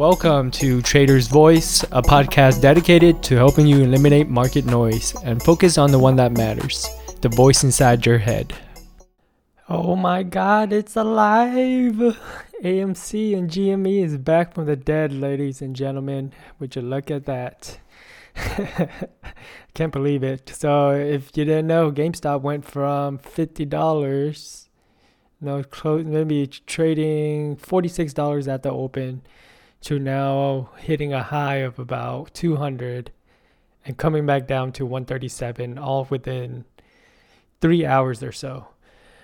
Welcome to Trader's Voice, a podcast dedicated to helping you eliminate market noise and focus on the one that matters the voice inside your head. Oh my god, it's alive! AMC and GME is back from the dead, ladies and gentlemen. Would you look at that? Can't believe it. So, if you didn't know, GameStop went from $50, no, close, maybe trading $46 at the open to now hitting a high of about 200 and coming back down to 137 all within three hours or so.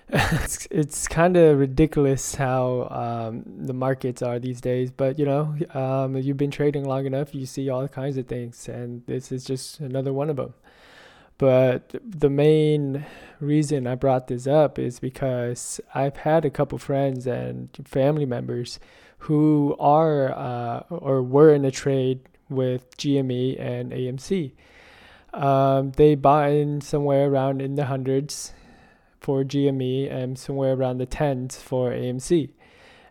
It's, it's kind of ridiculous how um, the markets are these days but you know um, you've been trading long enough you see all kinds of things and this is just another one of them but the main reason i brought this up is because i've had a couple friends and family members who are uh, or were in a trade with GME and AMC. Um, they bought in somewhere around in the hundreds for GME and somewhere around the tens for AMC.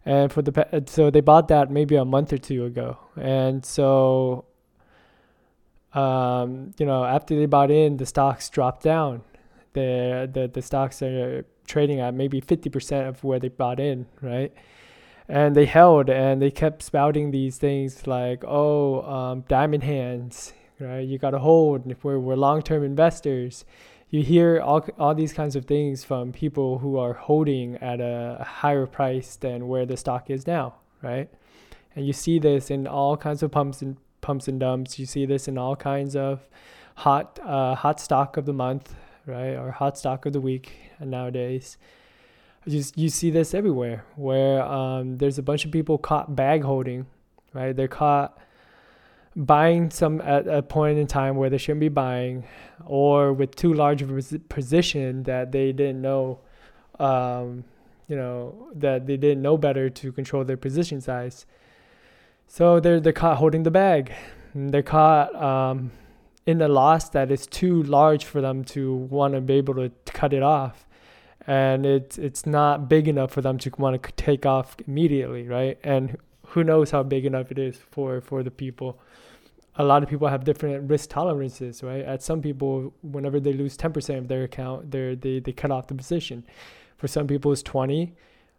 And for the so they bought that maybe a month or two ago, and so um, you know after they bought in, the stocks dropped down. The the the stocks are trading at maybe fifty percent of where they bought in, right? And they held and they kept spouting these things like oh um, diamond hands right? You got to hold if we're, we're long-term investors. You hear all, all these kinds of things from people who are holding at a higher price than where the stock is now right? And you see this in all kinds of pumps and pumps and dumps. You see this in all kinds of hot uh, hot stock of the month right? Or hot stock of the week nowadays you, you see this everywhere where um, there's a bunch of people caught bag holding, right? They're caught buying some at a point in time where they shouldn't be buying, or with too large of a position that they didn't know, um, you know, that they didn't know better to control their position size. So they're they're caught holding the bag. And they're caught um, in a loss that is too large for them to want to be able to cut it off and it's it's not big enough for them to want to take off immediately, right? And who knows how big enough it is for for the people. A lot of people have different risk tolerances, right? At some people, whenever they lose 10% of their account, they they they cut off the position. For some people, it's 20.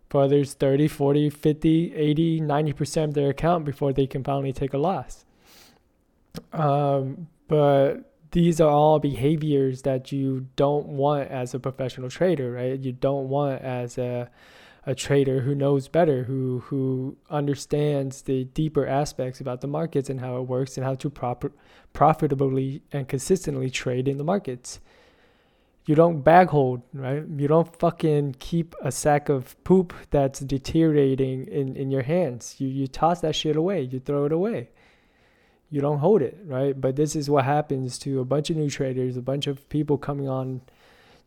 For others, 30, 40, 50, 80, 90% of their account before they can finally take a loss. Um, but these are all behaviors that you don't want as a professional trader, right? You don't want as a a trader who knows better, who who understands the deeper aspects about the markets and how it works and how to proper profitably and consistently trade in the markets. You don't bag hold, right? You don't fucking keep a sack of poop that's deteriorating in, in your hands. You you toss that shit away. You throw it away you don't hold it, right? But this is what happens to a bunch of new traders, a bunch of people coming on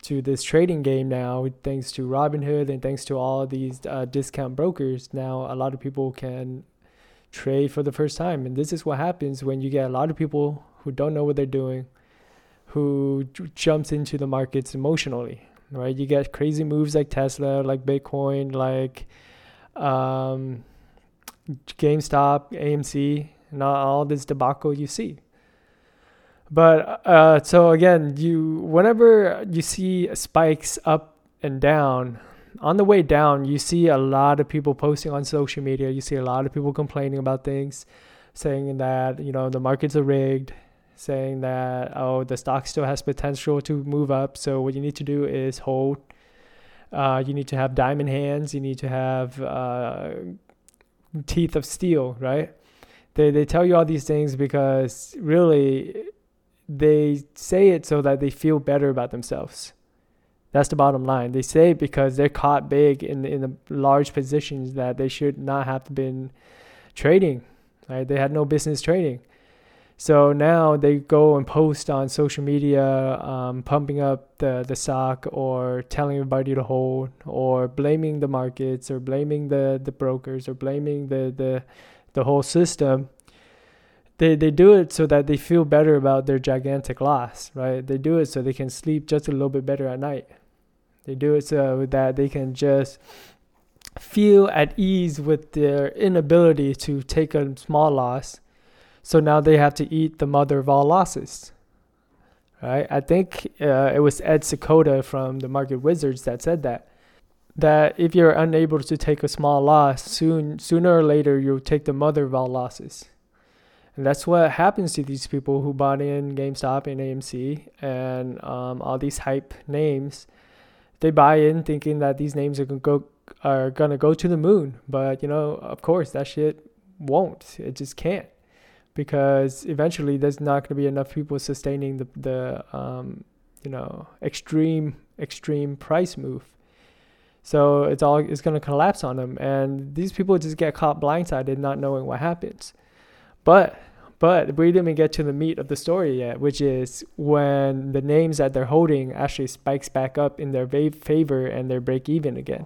to this trading game now, thanks to Robinhood and thanks to all these uh, discount brokers. Now, a lot of people can trade for the first time. And this is what happens when you get a lot of people who don't know what they're doing, who j- jumps into the markets emotionally, right? You get crazy moves like Tesla, like Bitcoin, like um, GameStop, AMC, not all this debacle you see. But uh, so again, you whenever you see spikes up and down, on the way down, you see a lot of people posting on social media. You see a lot of people complaining about things, saying that you know the markets are rigged, saying that oh the stock still has potential to move up. So what you need to do is hold. Uh, you need to have diamond hands. You need to have uh, teeth of steel, right? They they tell you all these things because really they say it so that they feel better about themselves. That's the bottom line. They say it because they're caught big in in the large positions that they should not have been trading. Right? They had no business trading. So now they go and post on social media, um, pumping up the, the stock or telling everybody to hold or blaming the markets or blaming the, the brokers or blaming the, the the whole system. They they do it so that they feel better about their gigantic loss right? They do it so they can sleep just a little bit better at night. They do it so that they can just feel at ease with their inability to take a small loss. So now they have to eat the mother of all losses. Right? I think uh, it was Ed Seykota from the Market Wizards that said that. That if you're unable to take a small loss, soon sooner or later you'll take the mother of all losses. And that's what happens to these people who bought in GameStop and AMC and um, all these hype names. They buy in thinking that these names are gonna go are gonna go to the moon, but you know, of course, that shit won't. It just can't because eventually there's not gonna be enough people sustaining the the um, you know extreme extreme price move. So it's all it's gonna collapse on them, and these people just get caught blindsided, not knowing what happens. But but we didn't get to the meat of the story yet, which is when the names that they're holding actually spikes back up in their va- favor and they break even again.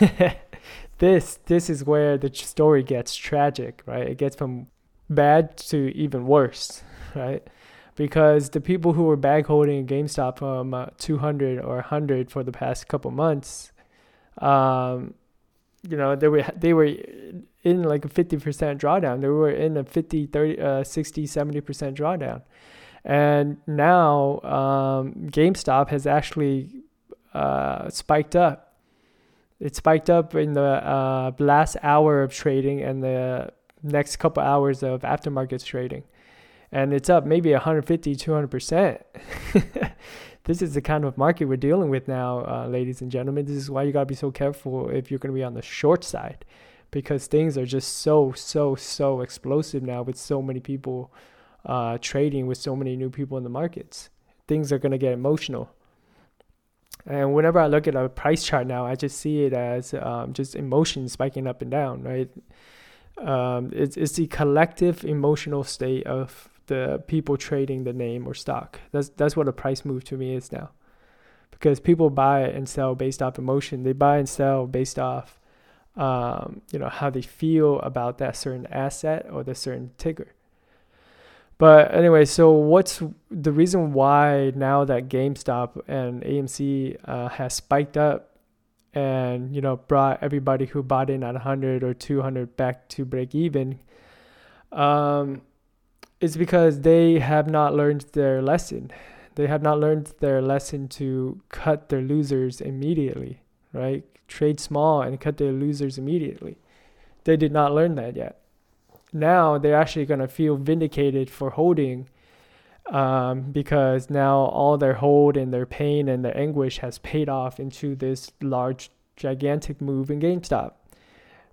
this this is where the story gets tragic, right? It gets from bad to even worse, right? Because the people who were bag holding GameStop from uh, 200 or 100 for the past couple months, um, you know, they were they were in like a 50% drawdown. They were in a 50, 30, uh, 60, 70% drawdown. And now um, GameStop has actually uh, spiked up. It spiked up in the uh, last hour of trading and the next couple hours of aftermarket trading. And it's up maybe 150, 200%. this is the kind of market we're dealing with now, uh, ladies and gentlemen. This is why you got to be so careful if you're going to be on the short side because things are just so so so explosive now with so many people uh, trading with so many new people in the markets things are going to get emotional and whenever i look at a price chart now i just see it as um, just emotion spiking up and down right um, it's, it's the collective emotional state of the people trading the name or stock. That's that's what a price move to me is now. Because people buy and sell based off emotion. They buy and sell based off um, you know how they feel about that certain asset or the certain ticker. But anyway, so what's the reason why now that GameStop and AMC uh, has spiked up and you know brought everybody who bought in at 100 or 200 back to break even? Um, it's because they have not learned their lesson. They have not learned their lesson to cut their losers immediately, right? trade small and cut their losers immediately. They did not learn that yet. Now they're actually going to feel vindicated for holding um, because now all their hold and their pain and their anguish has paid off into this large, gigantic move in GameStop.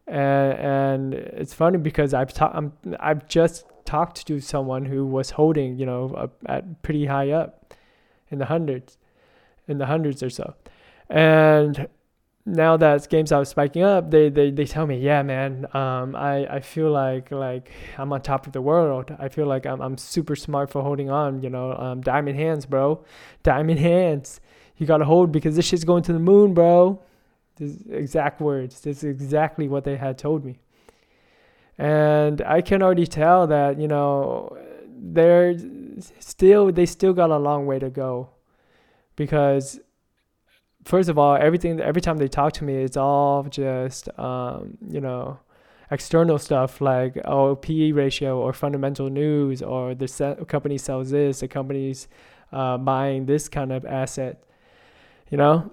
And, and it's funny because I've ta- I'm, I've just talked to someone who was holding, you know, at pretty high up in the hundreds, in the hundreds or so. And now that games are spiking up, they, they, they tell me, yeah, man, um, I, I feel like like I'm on top of the world. I feel like I'm, I'm super smart for holding on, you know, um, diamond hands, bro, diamond hands. You gotta hold because this shit's going to the moon, bro. This exact words. This is exactly what they had told me. And I can already tell that, you know, they're still, they still got a long way to go because first of all, everything every time they talk to me, it's all just um, you know external stuff like oh PE ratio or fundamental news or the se- company sells this, the company's uh, buying this kind of asset. You know,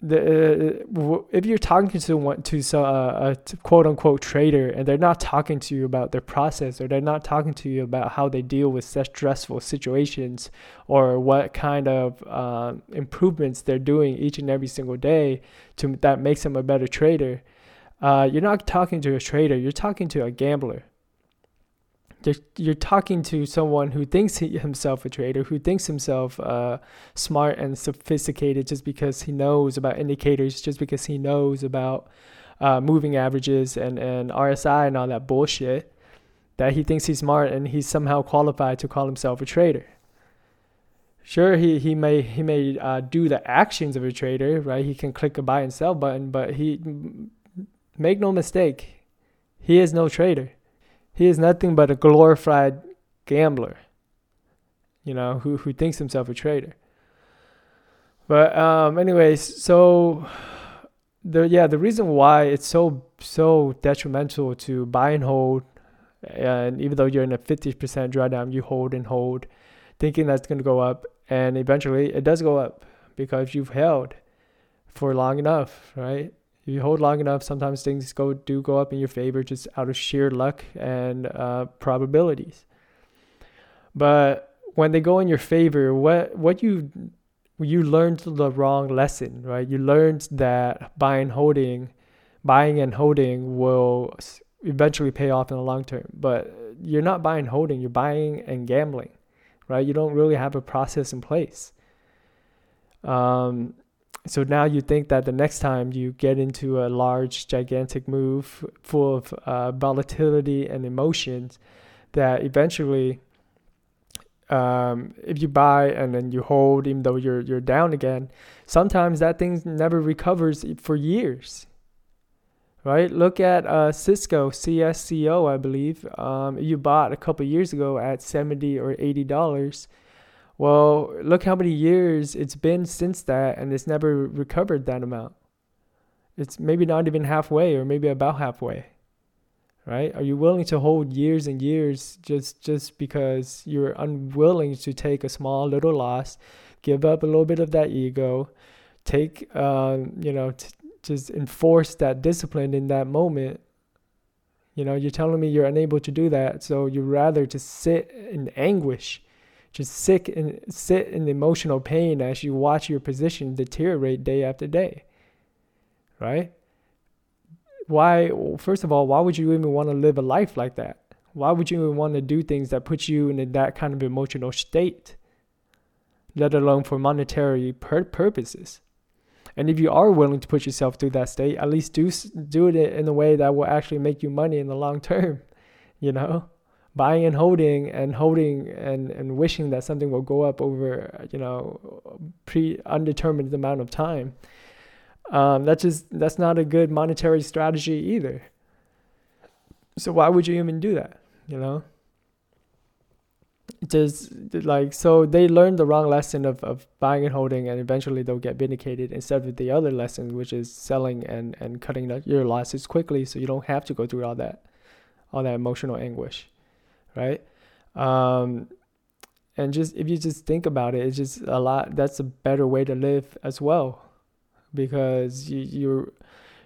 the uh, if you're talking to someone to so, uh, a quote unquote trader and they're not talking to you about their process or they're not talking to you about how they deal with such stressful situations or what kind of uh, improvements they're doing each and every single day to that makes them a better trader uh, you're not talking to a trader you're talking to a gambler you're, talking to someone who thinks himself a trader, who thinks himself uh, smart and sophisticated just because he knows about indicators, just because he knows about uh, moving averages and, and RSI and all that bullshit, that he thinks he's smart and he's somehow qualified to call himself a trader. Sure, he, he may he may uh, do the actions of a trader, right? He can click a buy and sell button, but he make no mistake, he is no trader he is nothing but a glorified gambler, you know, who, who thinks himself a trader. But um, anyways, so the yeah the reason why it's so so detrimental to buy and hold and even though you're in a 50% drawdown you hold and hold thinking that's going to go up and eventually it does go up because you've held for long enough right if you hold long enough sometimes things go do go up in your favor just out of sheer luck and uh, probabilities but when they go in your favor what what you you learned the wrong lesson, right? You learned that buying holding, buying and holding will eventually pay off in the long term. But you're not buying holding, you're buying and gambling, right? You don't really have a process in place. Um, so now you think that the next time you get into a large, gigantic move full of uh, volatility and emotions, that eventually um, if you buy and then you hold, even though you're you're down again, sometimes that thing never recovers for years. Right? Look at uh, Cisco CSCO, I believe. Um, you bought a couple years ago at seventy or eighty dollars. Well, look how many years it's been since that, and it's never recovered that amount. It's maybe not even halfway, or maybe about halfway right? Are you willing to hold years and years just just because you're unwilling to take a small little loss, give up a little bit of that ego, take um, you know, t- just enforce that discipline in that moment. You know, you're telling me you're unable to do that, so you'd rather just sit in anguish, just sick and sit in the emotional pain as you watch your position deteriorate day after day. Right? why first of all why would you even want to live a life like that why would you even want to do things that put you in that kind of emotional state let alone for monetary pur- purposes and if you are willing to put yourself through that state at least do do it in a way that will actually make you money in the long term you know buying and holding and holding and, and wishing that something will go up over you know pre undetermined amount of time um, that's just that's not a good monetary strategy either. So why would you even do that? You know. Just like so, they learned the wrong lesson of, of buying and holding, and eventually they'll get vindicated instead of the other lesson, which is selling and and cutting your losses quickly, so you don't have to go through all that, all that emotional anguish, right? Um, and just if you just think about it, it's just a lot. That's a better way to live as well because you, you're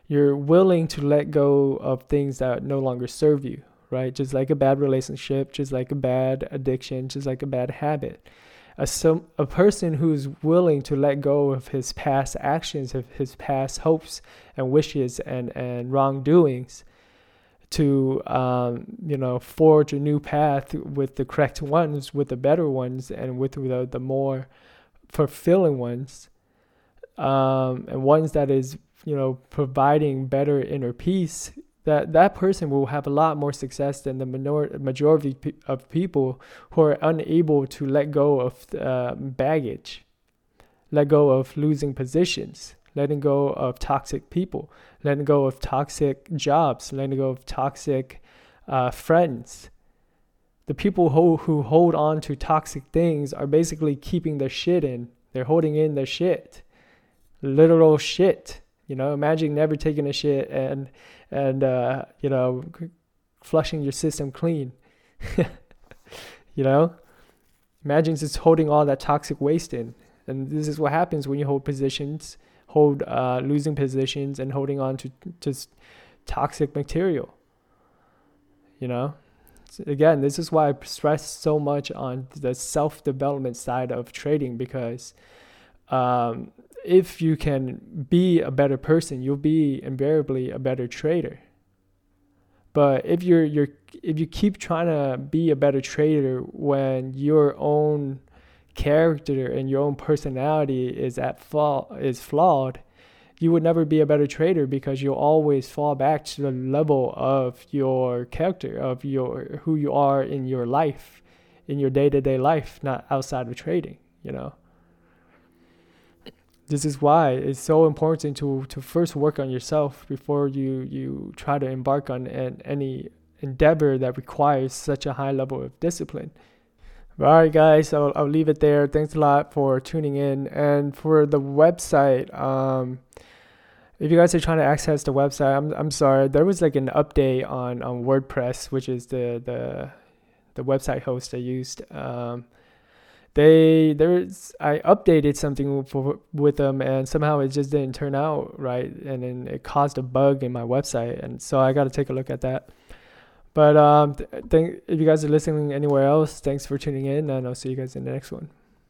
you're willing to let go of things that no longer serve you, right? Just like a bad relationship, just like a bad addiction, just like a bad habit. A, some, a person who's willing to let go of his past actions, of his past hopes and wishes and, and wrongdoings to, um, you know, forge a new path with the correct ones, with the better ones, and with the, the more fulfilling ones, um, and ones that is you know providing better inner peace that that person will have a lot more success than the minor- majority of people who are unable to let go of uh, baggage let go of losing positions letting go of toxic people letting go of toxic jobs letting go of toxic uh, friends the people who, who hold on to toxic things are basically keeping their shit in they're holding in their shit literal shit. You know, imagine never taking a shit and and uh, you know flushing your system clean. you know, imagine just holding all that toxic waste in. And this is what happens when you hold positions, hold uh, losing positions, and holding on to just toxic material. You know, again, this is why I stress so much on the self development side of trading because um, if you can be a better person, you'll be invariably a better trader. But if you're you're if you keep trying to be a better trader when your own character and your own personality is at fault is flawed, you would never be a better trader because you'll always fall back to the level of your character, of your who you are in your life, in your day-to-day life, not outside of trading, you know this is why it's so important to to first work on yourself before you you try to embark on an, any endeavor that requires such a high level of discipline. All right, guys, I'll, I'll leave it there. Thanks a lot for tuning in. And for the website, um, if you guys are trying to access the website, I'm I'm sorry. There was like an update on on WordPress, which is the the the website host I used. Um, they there's I updated something for, with them and somehow it just didn't turn out right and then it caused a bug in my website and so I got to take a look at that. But um, th- think if you guys are listening anywhere else, thanks for tuning in and I'll see you guys in the next one.